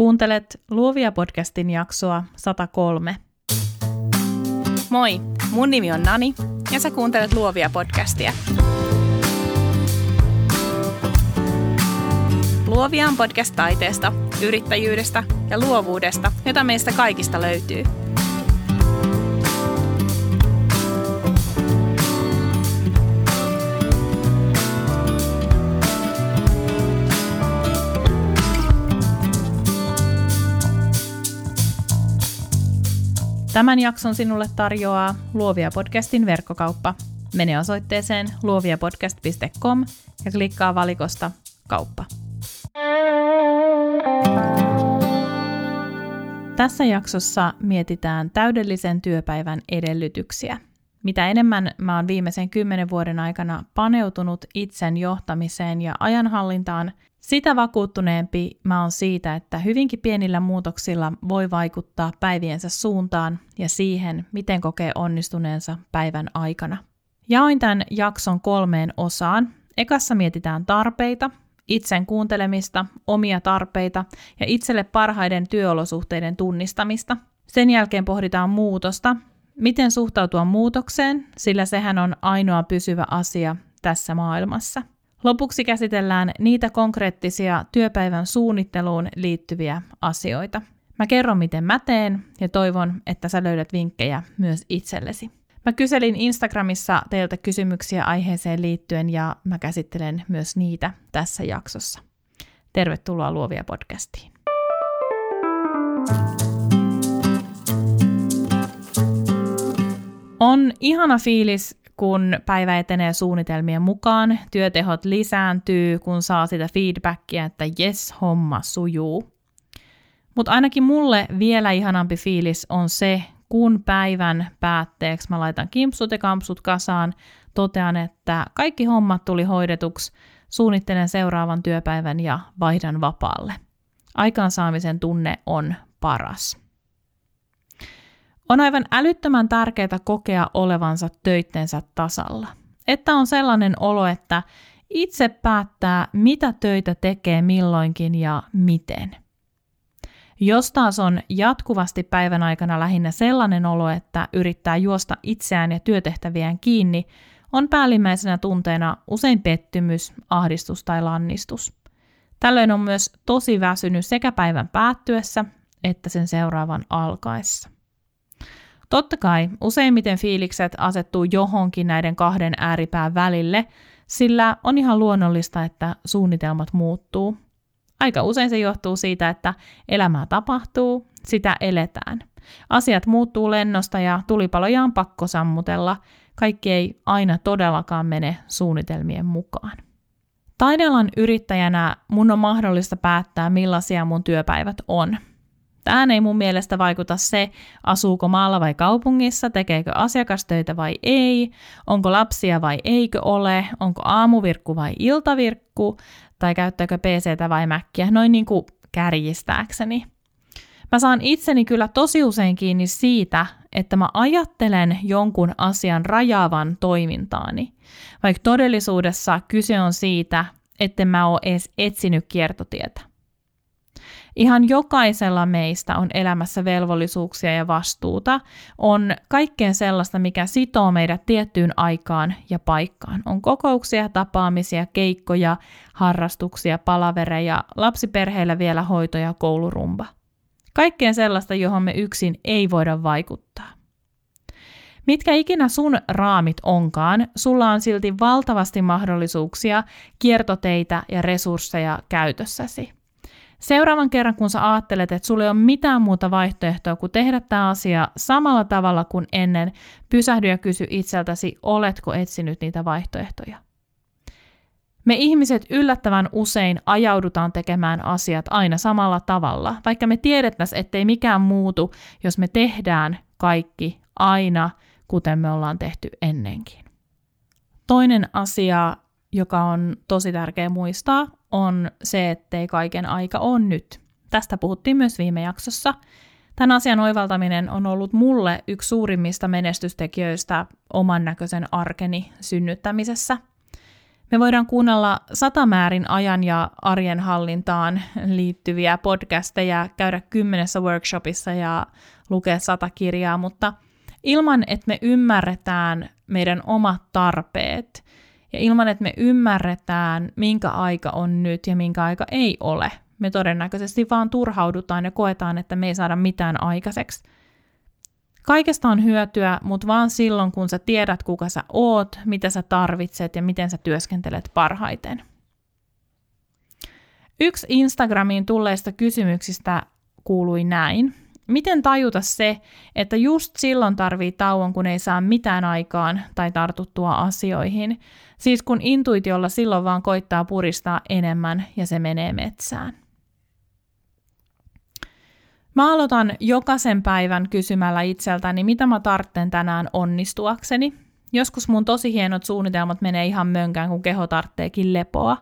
Kuuntelet Luovia podcastin jaksoa 103. Moi, mun nimi on Nani ja sä kuuntelet Luovia podcastia. Luovia on podcast taiteesta, yrittäjyydestä ja luovuudesta, jota meistä kaikista löytyy – Tämän jakson sinulle tarjoaa Luovia podcastin verkkokauppa. Mene osoitteeseen luoviapodcast.com ja klikkaa valikosta kauppa. Tässä jaksossa mietitään täydellisen työpäivän edellytyksiä. Mitä enemmän mä oon viimeisen kymmenen vuoden aikana paneutunut itsen johtamiseen ja ajanhallintaan, sitä vakuuttuneempi mä oon siitä, että hyvinkin pienillä muutoksilla voi vaikuttaa päiviensä suuntaan ja siihen, miten kokee onnistuneensa päivän aikana. Jaoin tämän jakson kolmeen osaan. Ekassa mietitään tarpeita, itsen kuuntelemista, omia tarpeita ja itselle parhaiden työolosuhteiden tunnistamista. Sen jälkeen pohditaan muutosta, miten suhtautua muutokseen, sillä sehän on ainoa pysyvä asia tässä maailmassa – Lopuksi käsitellään niitä konkreettisia työpäivän suunnitteluun liittyviä asioita. Mä kerron, miten mä teen ja toivon, että sä löydät vinkkejä myös itsellesi. Mä kyselin Instagramissa teiltä kysymyksiä aiheeseen liittyen ja mä käsittelen myös niitä tässä jaksossa. Tervetuloa Luovia podcastiin. On ihana fiilis kun päivä etenee suunnitelmien mukaan, työtehot lisääntyy, kun saa sitä feedbackia, että jes, homma sujuu. Mutta ainakin mulle vielä ihanampi fiilis on se, kun päivän päätteeksi mä laitan kimpsut ja kampsut kasaan, totean, että kaikki hommat tuli hoidetuksi, suunnittelen seuraavan työpäivän ja vaihdan vapaalle. Aikaansaamisen tunne on paras. On aivan älyttömän tärkeää kokea olevansa töittensä tasalla. Että on sellainen olo, että itse päättää, mitä töitä tekee milloinkin ja miten. Jos taas on jatkuvasti päivän aikana lähinnä sellainen olo, että yrittää juosta itseään ja työtehtäviään kiinni, on päällimmäisenä tunteena usein pettymys, ahdistus tai lannistus. Tällöin on myös tosi väsynyt sekä päivän päättyessä että sen seuraavan alkaessa. Totta kai useimmiten fiilikset asettuu johonkin näiden kahden ääripään välille, sillä on ihan luonnollista, että suunnitelmat muuttuu. Aika usein se johtuu siitä, että elämää tapahtuu, sitä eletään. Asiat muuttuu lennosta ja tulipaloja on pakko sammutella. Kaikki ei aina todellakaan mene suunnitelmien mukaan. Taidealan yrittäjänä mun on mahdollista päättää, millaisia mun työpäivät on – Tähän ei mun mielestä vaikuta se, asuuko maalla vai kaupungissa, tekeekö asiakastöitä vai ei, onko lapsia vai eikö ole, onko aamuvirkku vai iltavirkku, tai käyttääkö PCtä vai Mäkkiä, noin niin kuin kärjistääkseni. Mä saan itseni kyllä tosi usein kiinni siitä, että mä ajattelen jonkun asian rajaavan toimintaani, vaikka todellisuudessa kyse on siitä, että mä oon edes etsinyt kiertotietä. Ihan jokaisella meistä on elämässä velvollisuuksia ja vastuuta. On kaikkeen sellaista, mikä sitoo meidät tiettyyn aikaan ja paikkaan. On kokouksia, tapaamisia, keikkoja, harrastuksia, palavereja, lapsiperheillä vielä hoito ja koulurumba. Kaikkeen sellaista, johon me yksin ei voida vaikuttaa. Mitkä ikinä sun raamit onkaan, sulla on silti valtavasti mahdollisuuksia, kiertoteitä ja resursseja käytössäsi. Seuraavan kerran, kun sä ajattelet, että sulla ei ole mitään muuta vaihtoehtoa kuin tehdä tämä asia samalla tavalla kuin ennen, pysähdy ja kysy itseltäsi, oletko etsinyt niitä vaihtoehtoja. Me ihmiset yllättävän usein ajaudutaan tekemään asiat aina samalla tavalla, vaikka me tiedettäisiin, ettei mikään muutu, jos me tehdään kaikki aina, kuten me ollaan tehty ennenkin. Toinen asia, joka on tosi tärkeä muistaa, on se, ettei kaiken aika on nyt. Tästä puhuttiin myös viime jaksossa. Tämän asian oivaltaminen on ollut mulle yksi suurimmista menestystekijöistä oman näköisen arkeni synnyttämisessä. Me voidaan kuunnella satamäärin ajan ja arjen hallintaan liittyviä podcasteja, käydä kymmenessä workshopissa ja lukea sata kirjaa, mutta ilman, että me ymmärretään meidän omat tarpeet ja ilman, että me ymmärretään, minkä aika on nyt ja minkä aika ei ole, me todennäköisesti vaan turhaudutaan ja koetaan, että me ei saada mitään aikaiseksi. Kaikesta on hyötyä, mutta vaan silloin, kun sä tiedät, kuka sä oot, mitä sä tarvitset ja miten sä työskentelet parhaiten. Yksi Instagramiin tulleista kysymyksistä kuului näin. Miten tajuta se, että just silloin tarvii tauon, kun ei saa mitään aikaan tai tartuttua asioihin? Siis kun intuitiolla silloin vaan koittaa puristaa enemmän ja se menee metsään. Mä aloitan jokaisen päivän kysymällä itseltäni, mitä mä tartten tänään onnistuakseni. Joskus mun tosi hienot suunnitelmat menee ihan mönkään, kun keho tartteekin lepoa.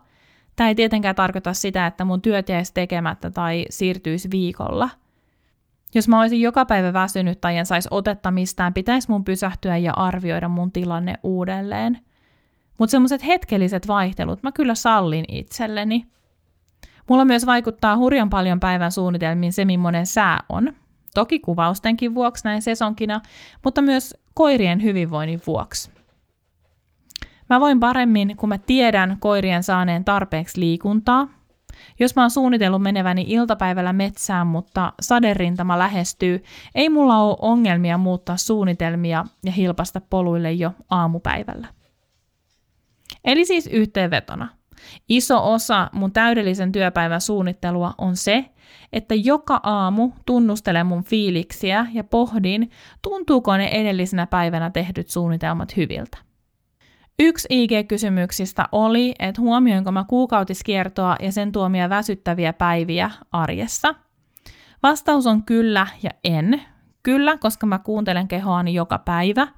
Tämä ei tietenkään tarkoita sitä, että mun työt jäisi tekemättä tai siirtyisi viikolla. Jos mä olisin joka päivä väsynyt tai en saisi otetta mistään, pitäisi mun pysähtyä ja arvioida mun tilanne uudelleen. Mutta semmoiset hetkelliset vaihtelut mä kyllä sallin itselleni – Mulla myös vaikuttaa hurjan paljon päivän suunnitelmiin se, millainen sää on. Toki kuvaustenkin vuoksi näin sesonkina, mutta myös koirien hyvinvoinnin vuoksi. Mä voin paremmin, kun mä tiedän koirien saaneen tarpeeksi liikuntaa. Jos mä oon suunnitellut meneväni iltapäivällä metsään, mutta saderintama lähestyy, ei mulla ole ongelmia muuttaa suunnitelmia ja hilpasta poluille jo aamupäivällä. Eli siis yhteenvetona. Iso osa mun täydellisen työpäivän suunnittelua on se, että joka aamu tunnustelen mun fiiliksiä ja pohdin, tuntuuko ne edellisenä päivänä tehdyt suunnitelmat hyviltä. Yksi IG-kysymyksistä oli, että huomioinko mä kuukautiskiertoa ja sen tuomia väsyttäviä päiviä arjessa. Vastaus on kyllä ja en. Kyllä, koska mä kuuntelen kehoani joka päivä –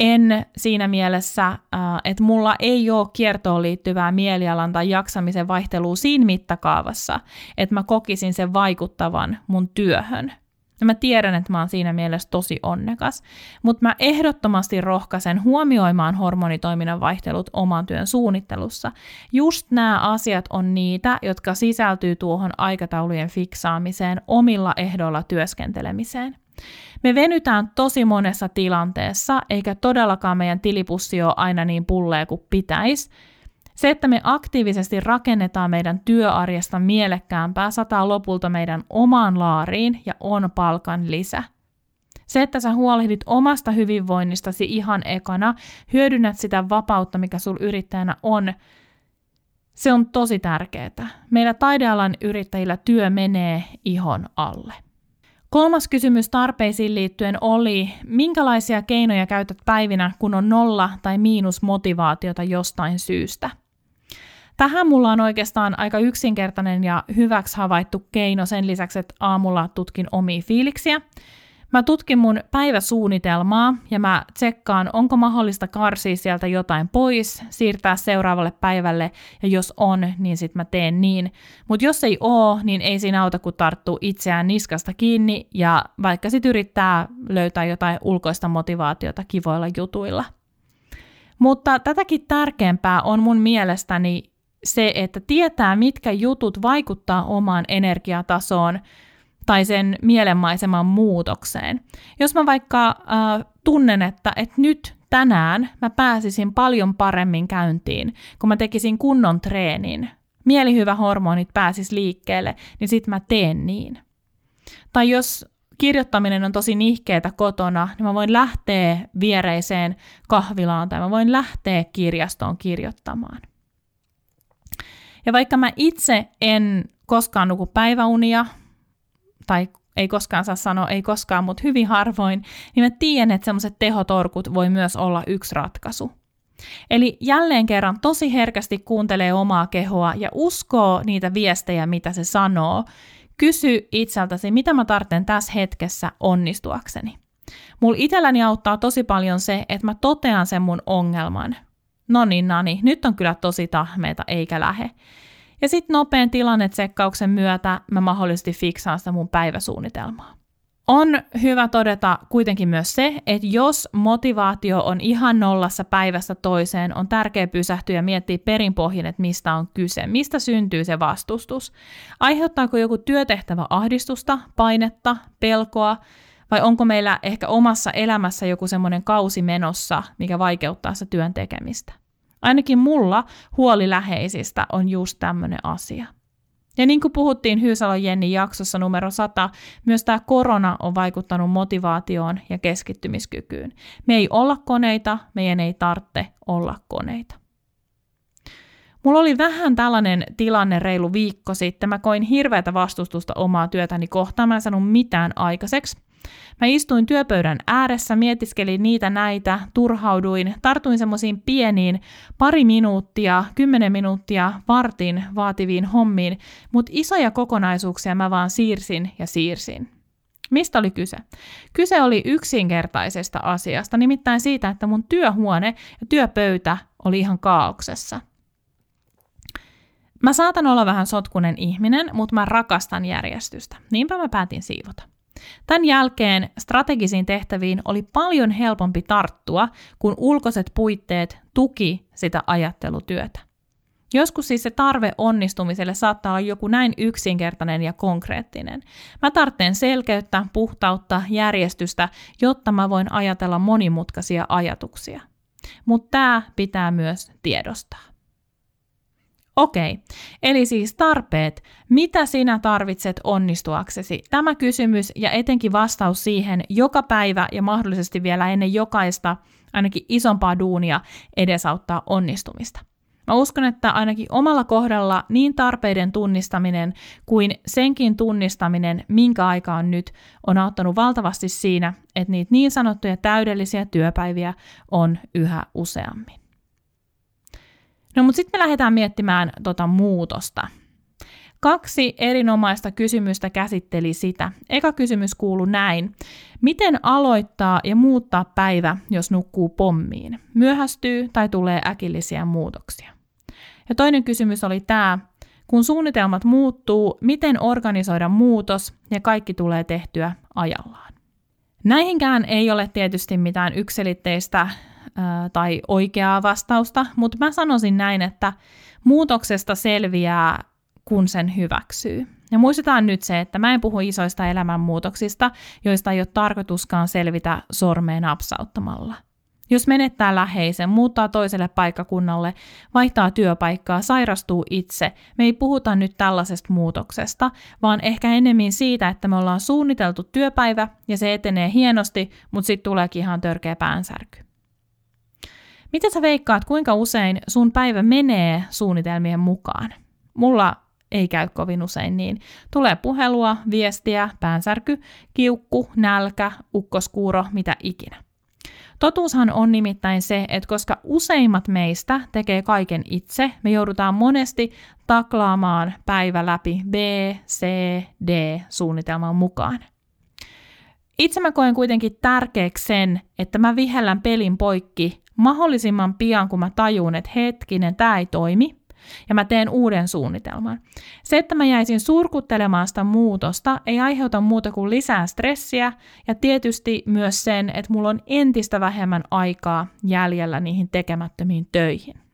en siinä mielessä, äh, että mulla ei ole kiertoon liittyvää mielialan tai jaksamisen vaihtelua siinä mittakaavassa, että mä kokisin sen vaikuttavan mun työhön. Ja mä tiedän, että mä oon siinä mielessä tosi onnekas, mutta mä ehdottomasti rohkaisen huomioimaan hormonitoiminnan vaihtelut oman työn suunnittelussa. Just nämä asiat on niitä, jotka sisältyy tuohon aikataulujen fiksaamiseen omilla ehdoilla työskentelemiseen. Me venytään tosi monessa tilanteessa, eikä todellakaan meidän tilipussi ole aina niin pullee kuin pitäisi. Se, että me aktiivisesti rakennetaan meidän työarjesta mielekkäämpää, sataa lopulta meidän omaan laariin ja on palkan lisä. Se, että sä huolehdit omasta hyvinvoinnistasi ihan ekana, hyödynnät sitä vapautta, mikä sul yrittäjänä on, se on tosi tärkeää. Meillä taidealan yrittäjillä työ menee ihon alle. Kolmas kysymys tarpeisiin liittyen oli, minkälaisia keinoja käytät päivinä, kun on nolla tai miinus motivaatiota jostain syystä? Tähän mulla on oikeastaan aika yksinkertainen ja hyväksi havaittu keino sen lisäksi, että aamulla tutkin omia fiiliksiä. Mä tutkin mun päiväsuunnitelmaa ja mä tsekkaan, onko mahdollista karsia sieltä jotain pois, siirtää seuraavalle päivälle ja jos on, niin sit mä teen niin. Mutta jos ei oo, niin ei siinä auta kun tarttuu itseään niskasta kiinni ja vaikka sit yrittää löytää jotain ulkoista motivaatiota kivoilla jutuilla. Mutta tätäkin tärkeämpää on mun mielestäni se, että tietää, mitkä jutut vaikuttaa omaan energiatasoon – tai sen mielenmaiseman muutokseen. Jos mä vaikka äh, tunnen, että, että nyt tänään mä pääsisin paljon paremmin käyntiin, kun mä tekisin kunnon treenin, mielihyvä hormonit pääsis liikkeelle, niin sit mä teen niin. Tai jos kirjoittaminen on tosi nihkeetä kotona, niin mä voin lähteä viereiseen kahvilaan tai mä voin lähteä kirjastoon kirjoittamaan. Ja vaikka mä itse en koskaan nuku päiväunia, tai ei koskaan saa sanoa ei koskaan, mutta hyvin harvoin, niin mä tiedän, että semmoiset tehotorkut voi myös olla yksi ratkaisu. Eli jälleen kerran tosi herkästi kuuntelee omaa kehoa ja uskoo niitä viestejä, mitä se sanoo. Kysy itseltäsi, mitä mä tarvitsen tässä hetkessä onnistuakseni. Mulla itselläni auttaa tosi paljon se, että mä totean sen mun ongelman. No niin, Nani, nyt on kyllä tosi tahmeita eikä lähe. Ja sitten nopean tilannetsekkauksen myötä mä mahdollisesti fiksaan sitä mun päiväsuunnitelmaa. On hyvä todeta kuitenkin myös se, että jos motivaatio on ihan nollassa päivästä toiseen, on tärkeää pysähtyä ja miettiä perinpohjin, että mistä on kyse, mistä syntyy se vastustus. Aiheuttaako joku työtehtävä ahdistusta, painetta, pelkoa, vai onko meillä ehkä omassa elämässä joku semmoinen kausi menossa, mikä vaikeuttaa sitä työn tekemistä? Ainakin mulla huoli läheisistä on just tämmöinen asia. Ja niin kuin puhuttiin Hyysalon Jenni jaksossa numero 100, myös tämä korona on vaikuttanut motivaatioon ja keskittymiskykyyn. Me ei olla koneita, meidän ei tarvitse olla koneita. Mulla oli vähän tällainen tilanne reilu viikko sitten. Mä koin hirveätä vastustusta omaa työtäni kohtaan. Mä en sanonut mitään aikaiseksi. Mä istuin työpöydän ääressä, mietiskelin niitä näitä, turhauduin, tartuin semmoisiin pieniin pari minuuttia, kymmenen minuuttia, vartin vaativiin hommiin, mutta isoja kokonaisuuksia mä vaan siirsin ja siirsin. Mistä oli kyse? Kyse oli yksinkertaisesta asiasta, nimittäin siitä, että mun työhuone ja työpöytä oli ihan kaauksessa. Mä saatan olla vähän sotkunen ihminen, mutta mä rakastan järjestystä. Niinpä mä päätin siivota. Tämän jälkeen strategisiin tehtäviin oli paljon helpompi tarttua, kun ulkoiset puitteet tuki sitä ajattelutyötä. Joskus siis se tarve onnistumiselle saattaa olla joku näin yksinkertainen ja konkreettinen. Mä tarvitsen selkeyttä, puhtautta, järjestystä, jotta mä voin ajatella monimutkaisia ajatuksia. Mutta tämä pitää myös tiedostaa. Okei, eli siis tarpeet. Mitä sinä tarvitset onnistuaksesi? Tämä kysymys ja etenkin vastaus siihen joka päivä ja mahdollisesti vielä ennen jokaista ainakin isompaa duunia edesauttaa onnistumista. Mä uskon, että ainakin omalla kohdalla niin tarpeiden tunnistaminen kuin senkin tunnistaminen, minkä aika on nyt, on auttanut valtavasti siinä, että niitä niin sanottuja täydellisiä työpäiviä on yhä useammin. No mutta sitten me lähdetään miettimään tota muutosta. Kaksi erinomaista kysymystä käsitteli sitä. Eka kysymys kuuluu näin. Miten aloittaa ja muuttaa päivä, jos nukkuu pommiin? Myöhästyy tai tulee äkillisiä muutoksia? Ja toinen kysymys oli tämä. Kun suunnitelmat muuttuu, miten organisoida muutos ja kaikki tulee tehtyä ajallaan? Näihinkään ei ole tietysti mitään yksilitteistä tai oikeaa vastausta, mutta mä sanoisin näin, että muutoksesta selviää, kun sen hyväksyy. Ja muistetaan nyt se, että mä en puhu isoista elämänmuutoksista, joista ei ole tarkoituskaan selvitä sormeen napsauttamalla. Jos menettää läheisen, muuttaa toiselle paikkakunnalle, vaihtaa työpaikkaa, sairastuu itse, me ei puhuta nyt tällaisesta muutoksesta, vaan ehkä enemmän siitä, että me ollaan suunniteltu työpäivä ja se etenee hienosti, mutta sitten tuleekin ihan törkeä päänsärky. Miten sä veikkaat, kuinka usein sun päivä menee suunnitelmien mukaan? Mulla ei käy kovin usein niin. Tulee puhelua, viestiä, päänsärky, kiukku, nälkä, ukkoskuuro, mitä ikinä. Totuushan on nimittäin se, että koska useimmat meistä tekee kaiken itse, me joudutaan monesti taklaamaan päivä läpi B, C, D suunnitelman mukaan. Itse mä koen kuitenkin tärkeäksi sen, että mä vihellän pelin poikki mahdollisimman pian, kun mä tajun, että hetkinen, tämä ei toimi, ja mä teen uuden suunnitelman. Se, että mä jäisin surkuttelemaan sitä muutosta, ei aiheuta muuta kuin lisää stressiä ja tietysti myös sen, että mulla on entistä vähemmän aikaa jäljellä niihin tekemättömiin töihin.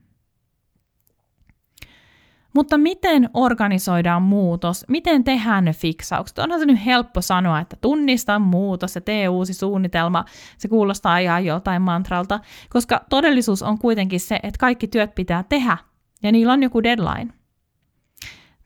Mutta miten organisoidaan muutos? Miten tehdään ne fiksaukset? Onhan se nyt helppo sanoa, että tunnista muutos ja tee uusi suunnitelma. Se kuulostaa ihan joltain mantralta, koska todellisuus on kuitenkin se, että kaikki työt pitää tehdä ja niillä on joku deadline.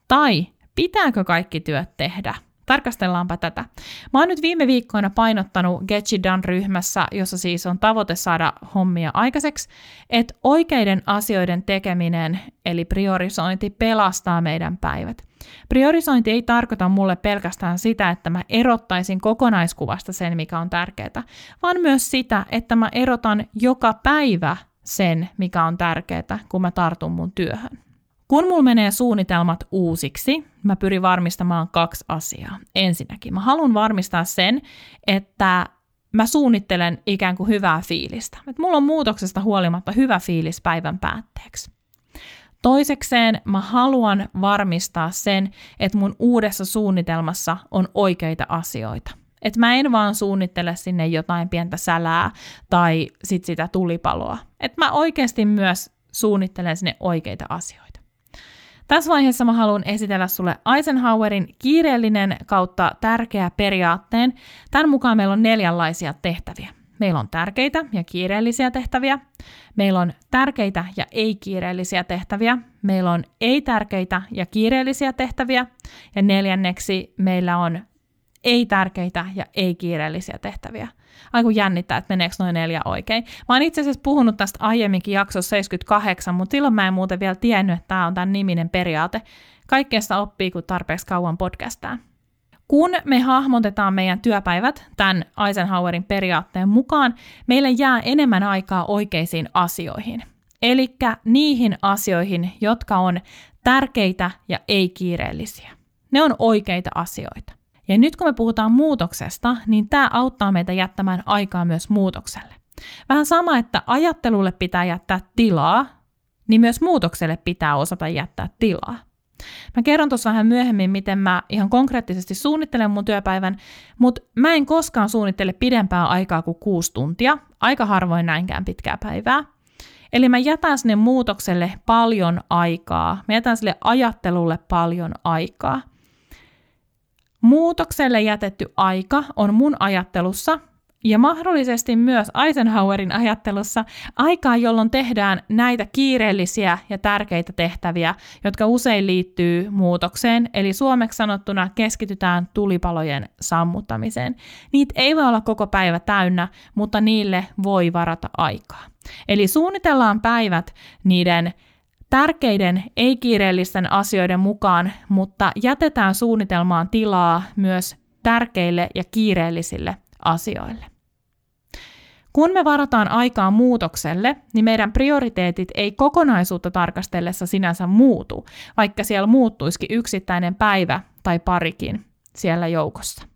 Tai pitääkö kaikki työt tehdä? Tarkastellaanpa tätä. Mä oon nyt viime viikkoina painottanut Get Done-ryhmässä, jossa siis on tavoite saada hommia aikaiseksi, että oikeiden asioiden tekeminen, eli priorisointi, pelastaa meidän päivät. Priorisointi ei tarkoita mulle pelkästään sitä, että mä erottaisin kokonaiskuvasta sen, mikä on tärkeää, vaan myös sitä, että mä erotan joka päivä sen, mikä on tärkeää, kun mä tartun mun työhön. Kun mulla menee suunnitelmat uusiksi, mä pyrin varmistamaan kaksi asiaa. Ensinnäkin, mä haluan varmistaa sen, että mä suunnittelen ikään kuin hyvää fiilistä. Että mulla on muutoksesta huolimatta hyvä fiilis päivän päätteeksi. Toisekseen mä haluan varmistaa sen, että mun uudessa suunnitelmassa on oikeita asioita. Että mä en vaan suunnittele sinne jotain pientä sälää tai sit sitä tulipaloa. Että mä oikeasti myös suunnittelen sinne oikeita asioita. Tässä vaiheessa mä haluan esitellä sulle Eisenhowerin kiireellinen kautta tärkeä periaatteen. Tämän mukaan meillä on neljänlaisia tehtäviä. Meillä on tärkeitä ja kiireellisiä tehtäviä. Meillä on tärkeitä ja ei-kiireellisiä tehtäviä. Meillä on ei-tärkeitä ja kiireellisiä tehtäviä. Ja neljänneksi meillä on ei-tärkeitä ja ei-kiireellisiä tehtäviä. Aiku jännittää, että meneekö noin neljä oikein. Mä oon itse asiassa puhunut tästä aiemminkin jaksossa 78, mutta silloin mä en muuten vielä tiennyt, että tämä on tämän niminen periaate. Kaikkeesta oppii, kun tarpeeksi kauan podcastaa. Kun me hahmotetaan meidän työpäivät tämän Eisenhowerin periaatteen mukaan, meille jää enemmän aikaa oikeisiin asioihin. Eli niihin asioihin, jotka on tärkeitä ja ei-kiireellisiä. Ne on oikeita asioita. Ja nyt kun me puhutaan muutoksesta, niin tämä auttaa meitä jättämään aikaa myös muutokselle. Vähän sama, että ajattelulle pitää jättää tilaa, niin myös muutokselle pitää osata jättää tilaa. Mä kerron tuossa vähän myöhemmin, miten mä ihan konkreettisesti suunnittelen mun työpäivän, mutta mä en koskaan suunnittele pidempää aikaa kuin kuusi tuntia, aika harvoin näinkään pitkää päivää. Eli mä jätän sinne muutokselle paljon aikaa, mä jätän sille ajattelulle paljon aikaa. Muutokselle jätetty aika on mun ajattelussa ja mahdollisesti myös Eisenhowerin ajattelussa aikaa, jolloin tehdään näitä kiireellisiä ja tärkeitä tehtäviä, jotka usein liittyy muutokseen, eli suomeksi sanottuna keskitytään tulipalojen sammuttamiseen. Niitä ei voi olla koko päivä täynnä, mutta niille voi varata aikaa. Eli suunnitellaan päivät niiden tärkeiden, ei-kiireellisten asioiden mukaan, mutta jätetään suunnitelmaan tilaa myös tärkeille ja kiireellisille asioille. Kun me varataan aikaa muutokselle, niin meidän prioriteetit ei kokonaisuutta tarkastellessa sinänsä muutu, vaikka siellä muuttuisikin yksittäinen päivä tai parikin siellä joukossa.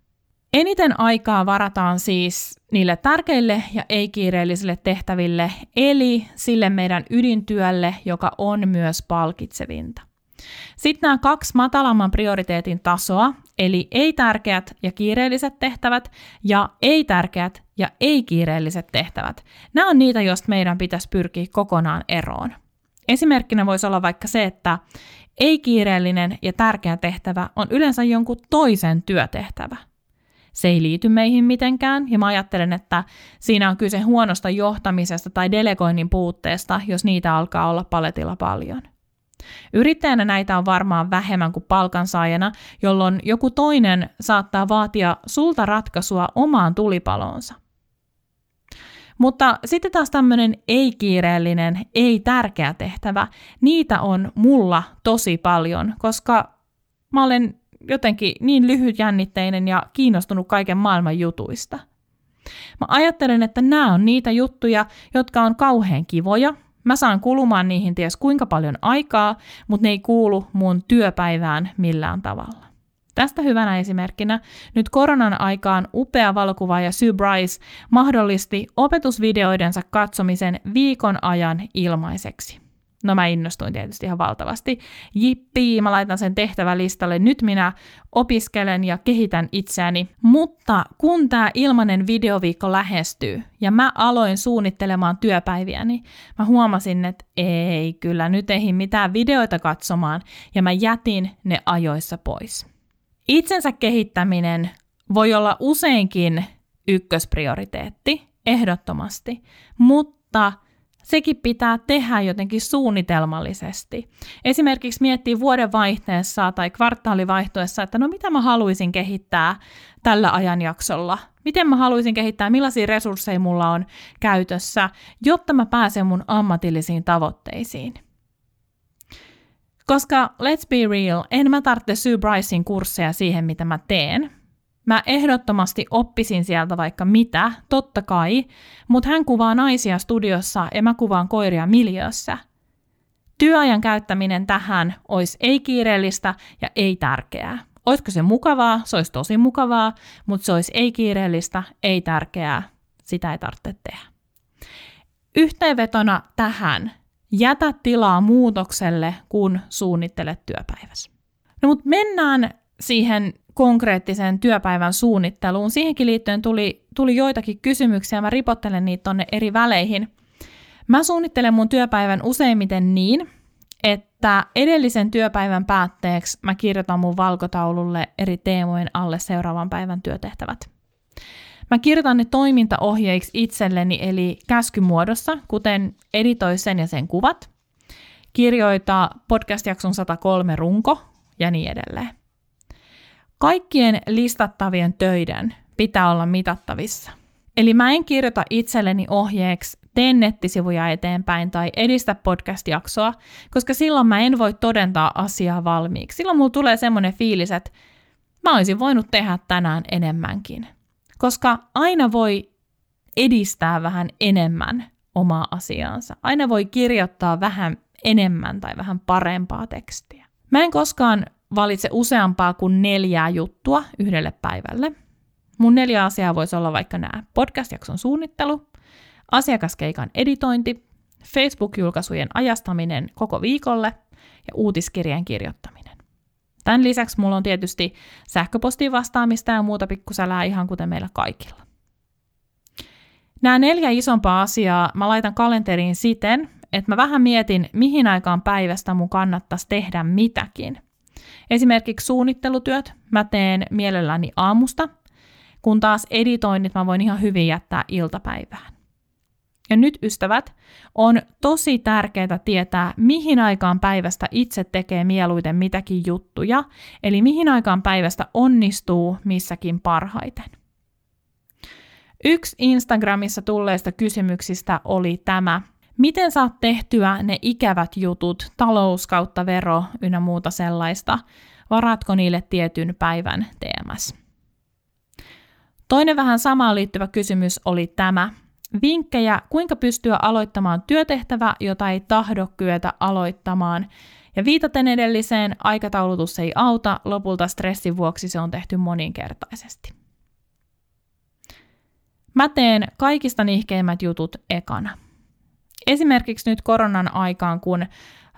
Eniten aikaa varataan siis niille tärkeille ja ei-kiireellisille tehtäville, eli sille meidän ydintyölle, joka on myös palkitsevinta. Sitten nämä kaksi matalamman prioriteetin tasoa, eli ei-tärkeät ja kiireelliset tehtävät ja ei-tärkeät ja ei-kiireelliset tehtävät. Nämä on niitä, joista meidän pitäisi pyrkiä kokonaan eroon. Esimerkkinä voisi olla vaikka se, että ei-kiireellinen ja tärkeä tehtävä on yleensä jonkun toisen työtehtävä – se ei liity meihin mitenkään, ja mä ajattelen, että siinä on kyse huonosta johtamisesta tai delegoinnin puutteesta, jos niitä alkaa olla paletilla paljon. Yrittäjänä näitä on varmaan vähemmän kuin palkansaajana, jolloin joku toinen saattaa vaatia sulta ratkaisua omaan tulipaloonsa. Mutta sitten taas tämmöinen ei-kiireellinen, ei-tärkeä tehtävä, niitä on mulla tosi paljon, koska mä olen jotenkin niin lyhytjännitteinen ja kiinnostunut kaiken maailman jutuista. Mä ajattelen, että nämä on niitä juttuja, jotka on kauhean kivoja. Mä saan kulumaan niihin ties kuinka paljon aikaa, mutta ne ei kuulu mun työpäivään millään tavalla. Tästä hyvänä esimerkkinä nyt koronan aikaan upea valokuvaaja Sue Bryce mahdollisti opetusvideoidensa katsomisen viikon ajan ilmaiseksi. No mä innostuin tietysti ihan valtavasti. Jippii, mä laitan sen tehtävälistalle. Nyt minä opiskelen ja kehitän itseäni. Mutta kun tämä ilmanen videoviikko lähestyy ja mä aloin suunnittelemaan työpäiviäni, mä huomasin, että ei, kyllä nyt ei mitään videoita katsomaan ja mä jätin ne ajoissa pois. Itsensä kehittäminen voi olla useinkin ykkösprioriteetti, ehdottomasti, mutta – sekin pitää tehdä jotenkin suunnitelmallisesti. Esimerkiksi miettii vuoden vaihteessa tai kvartaalivaihtoessa, että no mitä mä haluaisin kehittää tällä ajanjaksolla, miten mä haluaisin kehittää, millaisia resursseja mulla on käytössä, jotta mä pääsen mun ammatillisiin tavoitteisiin. Koska let's be real, en mä tarvitse Sue Brycein kursseja siihen, mitä mä teen, Mä ehdottomasti oppisin sieltä vaikka mitä, totta kai, mutta hän kuvaa naisia studiossa ja mä kuvaan koiria miljöössä. Työajan käyttäminen tähän olisi ei-kiireellistä ja ei-tärkeää. Olisiko se mukavaa? Se olisi tosi mukavaa, mutta se olisi ei-kiireellistä, ei-tärkeää. Sitä ei tarvitse tehdä. Yhteenvetona tähän, jätä tilaa muutokselle, kun suunnittelet työpäivässä. No mutta mennään siihen konkreettisen työpäivän suunnitteluun. Siihenkin liittyen tuli, tuli joitakin kysymyksiä, mä ripottelen niitä tonne eri väleihin. Mä suunnittelen mun työpäivän useimmiten niin, että edellisen työpäivän päätteeksi mä kirjoitan mun valkotaululle eri teemojen alle seuraavan päivän työtehtävät. Mä kirjoitan ne toimintaohjeiksi itselleni, eli käskymuodossa, kuten editoi sen ja sen kuvat, kirjoita podcast-jakson 103 runko ja niin edelleen. Kaikkien listattavien töiden pitää olla mitattavissa. Eli mä en kirjoita itselleni ohjeeksi tee nettisivuja eteenpäin tai edistä podcast-jaksoa, koska silloin mä en voi todentaa asiaa valmiiksi. Silloin mulla tulee semmoinen fiilis, että mä olisin voinut tehdä tänään enemmänkin. Koska aina voi edistää vähän enemmän omaa asiaansa. Aina voi kirjoittaa vähän enemmän tai vähän parempaa tekstiä. Mä en koskaan valitse useampaa kuin neljää juttua yhdelle päivälle. Mun neljä asiaa voisi olla vaikka nämä podcast-jakson suunnittelu, asiakaskeikan editointi, Facebook-julkaisujen ajastaminen koko viikolle ja uutiskirjeen kirjoittaminen. Tämän lisäksi mulla on tietysti sähköpostiin vastaamista ja muuta pikkusälää ihan kuten meillä kaikilla. Nämä neljä isompaa asiaa mä laitan kalenteriin siten, että mä vähän mietin, mihin aikaan päivästä mun kannattaisi tehdä mitäkin. Esimerkiksi suunnittelutyöt mä teen mielelläni aamusta, kun taas editoinnit mä voin ihan hyvin jättää iltapäivään. Ja nyt ystävät, on tosi tärkeää tietää, mihin aikaan päivästä itse tekee mieluiten mitäkin juttuja, eli mihin aikaan päivästä onnistuu missäkin parhaiten. Yksi Instagramissa tulleista kysymyksistä oli tämä, miten saat tehtyä ne ikävät jutut, talous kautta vero ynnä muuta sellaista, varatko niille tietyn päivän TMS? Toinen vähän samaan liittyvä kysymys oli tämä, Vinkkejä, kuinka pystyä aloittamaan työtehtävä, jota ei tahdo kyetä aloittamaan. Ja viitaten edelliseen, aikataulutus ei auta, lopulta stressin vuoksi se on tehty moninkertaisesti. Mä teen kaikista nihkeimmät jutut ekana. Esimerkiksi nyt koronan aikaan, kun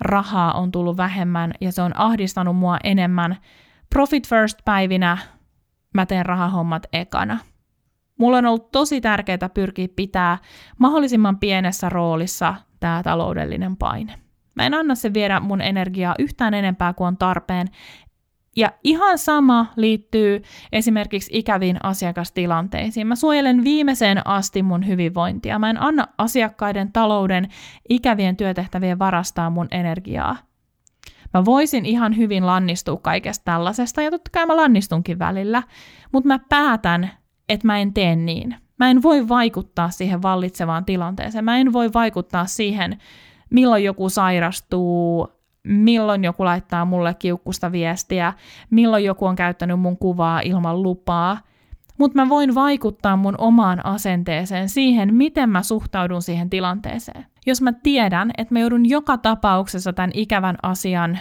rahaa on tullut vähemmän ja se on ahdistanut mua enemmän, Profit First päivinä mä teen rahahommat ekana – Mulla on ollut tosi tärkeää pyrkiä pitää mahdollisimman pienessä roolissa tämä taloudellinen paine. Mä en anna se viedä mun energiaa yhtään enempää kuin on tarpeen. Ja ihan sama liittyy esimerkiksi ikäviin asiakastilanteisiin. Mä suojelen viimeiseen asti mun hyvinvointia. Mä en anna asiakkaiden talouden ikävien työtehtävien varastaa mun energiaa. Mä voisin ihan hyvin lannistua kaikesta tällaisesta, ja totta kai mä lannistunkin välillä, mutta mä päätän että mä en tee niin. Mä en voi vaikuttaa siihen vallitsevaan tilanteeseen. Mä en voi vaikuttaa siihen, milloin joku sairastuu, milloin joku laittaa mulle kiukkusta viestiä, milloin joku on käyttänyt mun kuvaa ilman lupaa. Mutta mä voin vaikuttaa mun omaan asenteeseen siihen, miten mä suhtaudun siihen tilanteeseen. Jos mä tiedän, että mä joudun joka tapauksessa tämän ikävän asian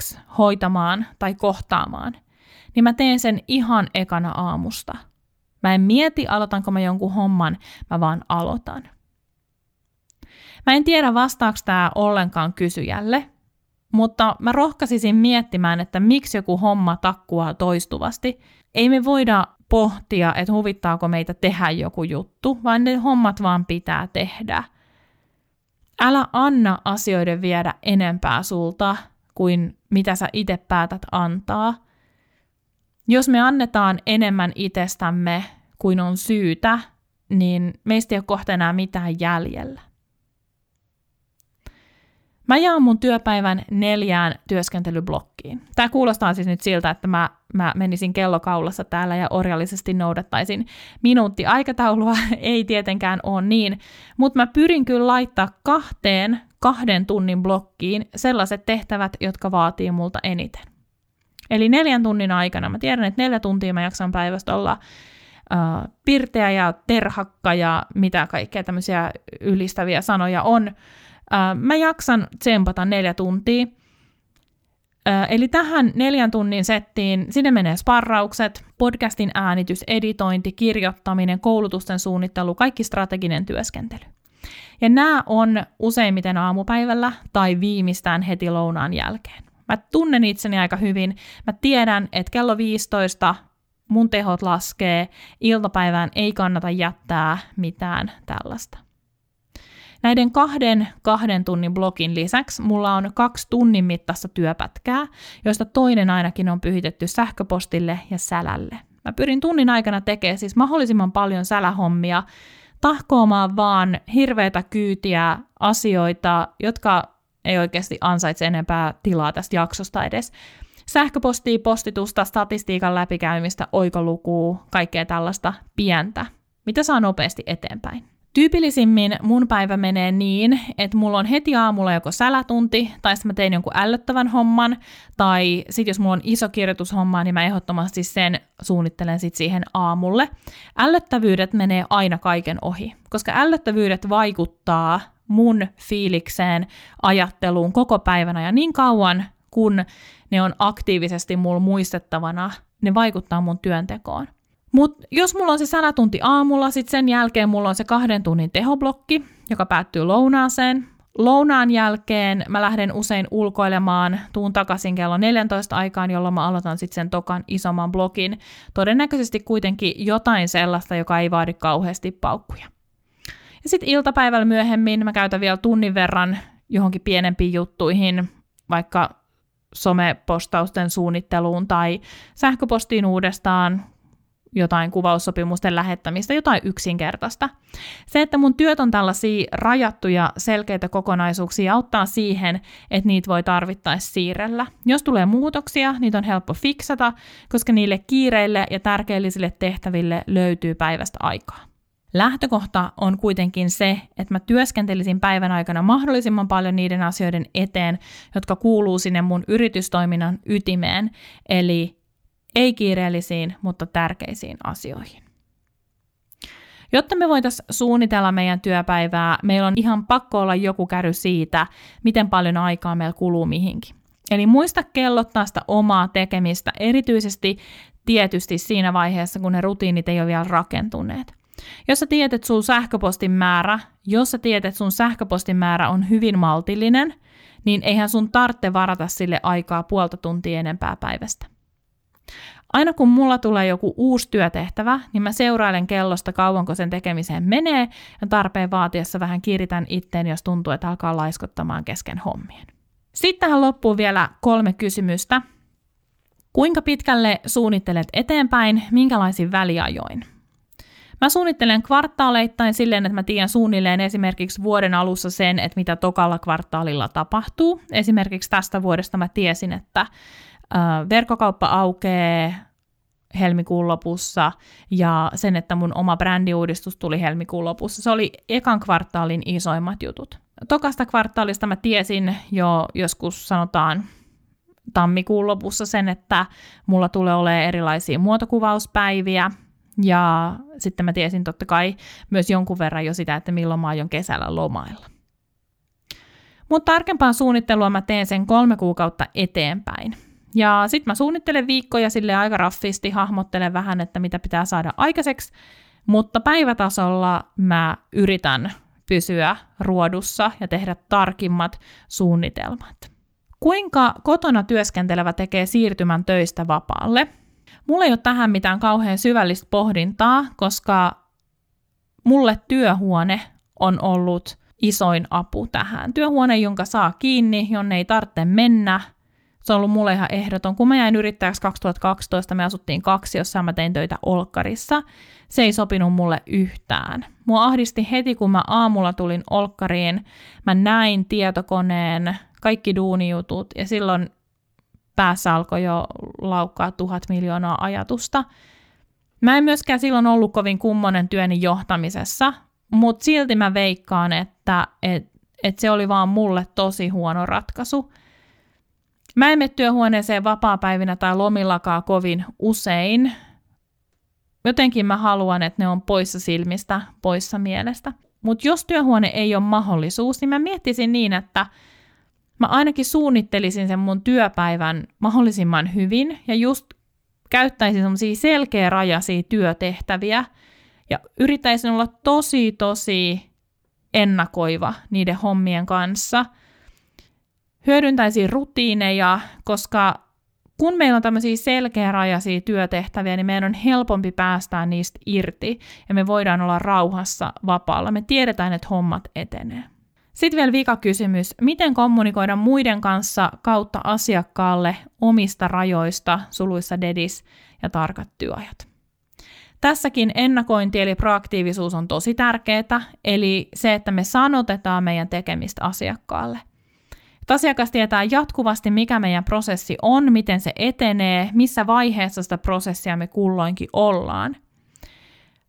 X hoitamaan tai kohtaamaan, niin mä teen sen ihan ekana aamusta – Mä en mieti, aloitanko mä jonkun homman, mä vaan aloitan. Mä en tiedä vastaako tämä ollenkaan kysyjälle, mutta mä rohkaisisin miettimään, että miksi joku homma takkuaa toistuvasti. Ei me voida pohtia, että huvittaako meitä tehdä joku juttu, vaan ne hommat vaan pitää tehdä. Älä anna asioiden viedä enempää sulta kuin mitä sä itse päätät antaa – jos me annetaan enemmän itsestämme kuin on syytä, niin meistä ei ole kohta enää mitään jäljellä. Mä jaan mun työpäivän neljään työskentelyblokkiin. Tämä kuulostaa siis nyt siltä, että mä, mä menisin kellokaulassa täällä ja orjallisesti noudattaisin minuuttiaikataulua. Ei tietenkään ole niin, mutta mä pyrin kyllä laittaa kahteen kahden tunnin blokkiin sellaiset tehtävät, jotka vaatii multa eniten. Eli neljän tunnin aikana, mä tiedän, että neljä tuntia mä jaksan päivästä olla uh, pirteä ja terhakka ja mitä kaikkea tämmöisiä ylistäviä sanoja on. Uh, mä jaksan tsempata neljä tuntia. Uh, eli tähän neljän tunnin settiin, sinne menee sparraukset, podcastin äänitys, editointi, kirjoittaminen, koulutusten suunnittelu, kaikki strateginen työskentely. Ja nämä on useimmiten aamupäivällä tai viimeistään heti lounaan jälkeen. Mä tunnen itseni aika hyvin. Mä tiedän, että kello 15 mun tehot laskee, iltapäivään ei kannata jättää mitään tällaista. Näiden kahden kahden tunnin blogin lisäksi mulla on kaksi tunnin mittaista työpätkää, joista toinen ainakin on pyhitetty sähköpostille ja sälälle. Mä pyrin tunnin aikana tekemään siis mahdollisimman paljon sälähommia, tahkoamaan vaan hirveitä kyytiä asioita, jotka ei oikeasti ansaitse enempää tilaa tästä jaksosta edes. Sähköpostia, postitusta, statistiikan läpikäymistä, oikolukua, kaikkea tällaista pientä, mitä saa nopeasti eteenpäin. Tyypillisimmin mun päivä menee niin, että mulla on heti aamulla joko sälätunti, tai sitten mä teen jonkun ällöttävän homman, tai sitten jos mulla on iso kirjoitushomma, niin mä ehdottomasti sen suunnittelen sitten siihen aamulle. Ällöttävyydet menee aina kaiken ohi, koska ällöttävyydet vaikuttaa mun fiilikseen, ajatteluun koko päivänä, ja niin kauan kun ne on aktiivisesti mulla muistettavana, ne vaikuttaa mun työntekoon. Mutta jos mulla on se sanatunti aamulla, sitten sen jälkeen mulla on se kahden tunnin tehoblokki, joka päättyy lounaaseen. Lounaan jälkeen mä lähden usein ulkoilemaan, tuun takaisin kello 14 aikaan, jolloin mä aloitan sitten sen tokan isomman blogin. Todennäköisesti kuitenkin jotain sellaista, joka ei vaadi kauheasti paukkuja. Ja sitten iltapäivällä myöhemmin mä käytän vielä tunnin verran johonkin pienempiin juttuihin, vaikka somepostausten suunnitteluun tai sähköpostiin uudestaan, jotain kuvaussopimusten lähettämistä, jotain yksinkertaista. Se, että mun työt on tällaisia rajattuja selkeitä kokonaisuuksia, auttaa siihen, että niitä voi tarvittaessa siirrellä. Jos tulee muutoksia, niitä on helppo fiksata, koska niille kiireille ja tärkeellisille tehtäville löytyy päivästä aikaa. Lähtökohta on kuitenkin se, että mä työskentelisin päivän aikana mahdollisimman paljon niiden asioiden eteen, jotka kuuluu sinne mun yritystoiminnan ytimeen, eli ei kiireellisiin, mutta tärkeisiin asioihin. Jotta me voitaisiin suunnitella meidän työpäivää, meillä on ihan pakko olla joku käry siitä, miten paljon aikaa meillä kuluu mihinkin. Eli muista kellottaa sitä omaa tekemistä, erityisesti tietysti siinä vaiheessa, kun ne rutiinit ei ole vielä rakentuneet. Jos sä tiedät, sun sähköpostin määrä, jos sä tiedät, sun sähköpostin määrä on hyvin maltillinen, niin eihän sun tarvitse varata sille aikaa puolta tuntia enempää päivästä. Aina kun mulla tulee joku uusi työtehtävä, niin mä seurailen kellosta kauanko sen tekemiseen menee ja tarpeen vaatiessa vähän kiritän itteen, jos tuntuu, että alkaa laiskottamaan kesken hommien. Sitten tähän loppuu vielä kolme kysymystä. Kuinka pitkälle suunnittelet eteenpäin, minkälaisin väliajoin? Mä suunnittelen kvartaaleittain silleen, että mä tiedän suunnilleen esimerkiksi vuoden alussa sen, että mitä tokalla kvartaalilla tapahtuu. Esimerkiksi tästä vuodesta mä tiesin, että verkkokauppa aukeaa helmikuun lopussa ja sen, että mun oma brändiuudistus tuli helmikuun lopussa. Se oli ekan kvartaalin isoimmat jutut. Tokasta kvartaalista mä tiesin jo joskus sanotaan tammikuun lopussa sen, että mulla tulee olemaan erilaisia muotokuvauspäiviä, ja sitten mä tiesin totta kai myös jonkun verran jo sitä, että milloin mä aion kesällä lomailla. Mutta tarkempaa suunnittelua mä teen sen kolme kuukautta eteenpäin. Ja sitten mä suunnittelen viikkoja sille aika raffisti, hahmottelen vähän, että mitä pitää saada aikaiseksi, mutta päivätasolla mä yritän pysyä ruodussa ja tehdä tarkimmat suunnitelmat. Kuinka kotona työskentelevä tekee siirtymän töistä vapaalle? Mulla ei ole tähän mitään kauhean syvällistä pohdintaa, koska mulle työhuone on ollut isoin apu tähän. Työhuone, jonka saa kiinni, jonne ei tarvitse mennä, se on ollut mulle ihan ehdoton. Kun mä jäin yrittäjäksi 2012, me asuttiin kaksi, jossa mä tein töitä Olkkarissa. Se ei sopinut mulle yhtään. Mua ahdisti heti, kun mä aamulla tulin Olkkariin. Mä näin tietokoneen, kaikki duunijutut, ja silloin päässä alkoi jo laukkaa tuhat miljoonaa ajatusta. Mä en myöskään silloin ollut kovin kummonen työni johtamisessa, mutta silti mä veikkaan, että et, et se oli vaan mulle tosi huono ratkaisu – Mä en mene työhuoneeseen vapaapäivinä tai lomillakaan kovin usein. Jotenkin mä haluan, että ne on poissa silmistä, poissa mielestä. Mutta jos työhuone ei ole mahdollisuus, niin mä miettisin niin, että mä ainakin suunnittelisin sen mun työpäivän mahdollisimman hyvin ja just käyttäisin semmoisia selkeä rajaisia työtehtäviä ja yrittäisin olla tosi, tosi ennakoiva niiden hommien kanssa – Hyödyntäisin rutiineja, koska kun meillä on tämmöisiä selkeärajaisia työtehtäviä, niin meidän on helpompi päästää niistä irti ja me voidaan olla rauhassa vapaalla. Me tiedetään, että hommat etenee. Sitten vielä vika kysymys, miten kommunikoida muiden kanssa kautta asiakkaalle omista rajoista, suluissa dedis ja tarkat työajat. Tässäkin ennakointi eli proaktiivisuus on tosi tärkeää, eli se, että me sanotetaan meidän tekemistä asiakkaalle. Että asiakas tietää jatkuvasti, mikä meidän prosessi on, miten se etenee, missä vaiheessa sitä prosessia me kulloinkin ollaan –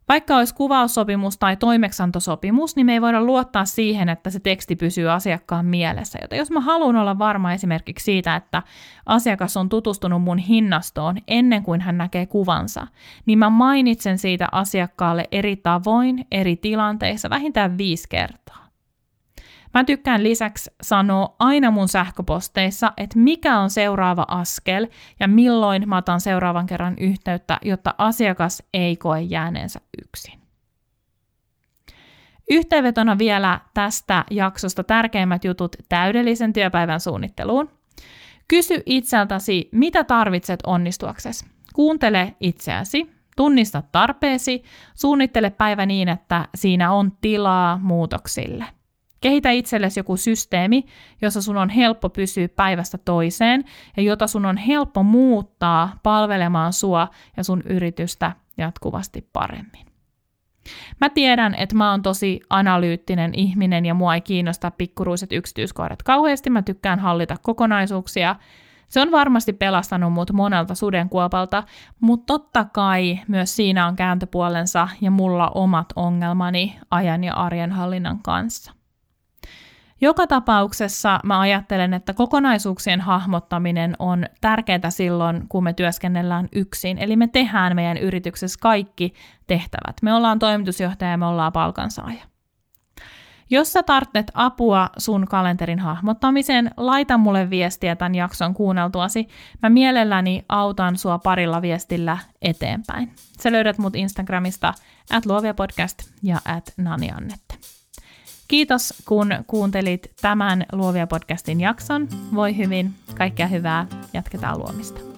vaikka olisi kuvaussopimus tai toimeksantosopimus, niin me ei voida luottaa siihen, että se teksti pysyy asiakkaan mielessä. Joten jos mä haluan olla varma esimerkiksi siitä, että asiakas on tutustunut mun hinnastoon ennen kuin hän näkee kuvansa, niin mä mainitsen siitä asiakkaalle eri tavoin, eri tilanteissa, vähintään viisi kertaa. Mä tykkään lisäksi sanoa aina mun sähköposteissa, että mikä on seuraava askel ja milloin mä otan seuraavan kerran yhteyttä, jotta asiakas ei koe jääneensä yksin. Yhteenvetona vielä tästä jaksosta tärkeimmät jutut täydellisen työpäivän suunnitteluun. Kysy itseltäsi, mitä tarvitset onnistuaksesi. Kuuntele itseäsi, tunnista tarpeesi, suunnittele päivä niin, että siinä on tilaa muutoksille – Kehitä itsellesi joku systeemi, jossa sun on helppo pysyä päivästä toiseen ja jota sun on helppo muuttaa palvelemaan sua ja sun yritystä jatkuvasti paremmin. Mä tiedän, että mä oon tosi analyyttinen ihminen ja mua ei kiinnosta pikkuruiset yksityiskohdat kauheasti. Mä tykkään hallita kokonaisuuksia. Se on varmasti pelastanut mut monelta sudenkuopalta, mutta totta kai myös siinä on kääntöpuolensa ja mulla omat ongelmani ajan ja arjen hallinnan kanssa. Joka tapauksessa mä ajattelen, että kokonaisuuksien hahmottaminen on tärkeää silloin, kun me työskennellään yksin. Eli me tehdään meidän yrityksessä kaikki tehtävät. Me ollaan toimitusjohtaja ja me ollaan palkansaaja. Jos sä tarvitset apua sun kalenterin hahmottamiseen, laita mulle viestiä tämän jakson kuunneltuasi. Mä mielelläni autan sua parilla viestillä eteenpäin. Sä löydät mut Instagramista at luoviapodcast ja at naniannette. Kiitos, kun kuuntelit tämän Luovia podcastin jakson. Voi hyvin, kaikkea hyvää, jatketaan luomista.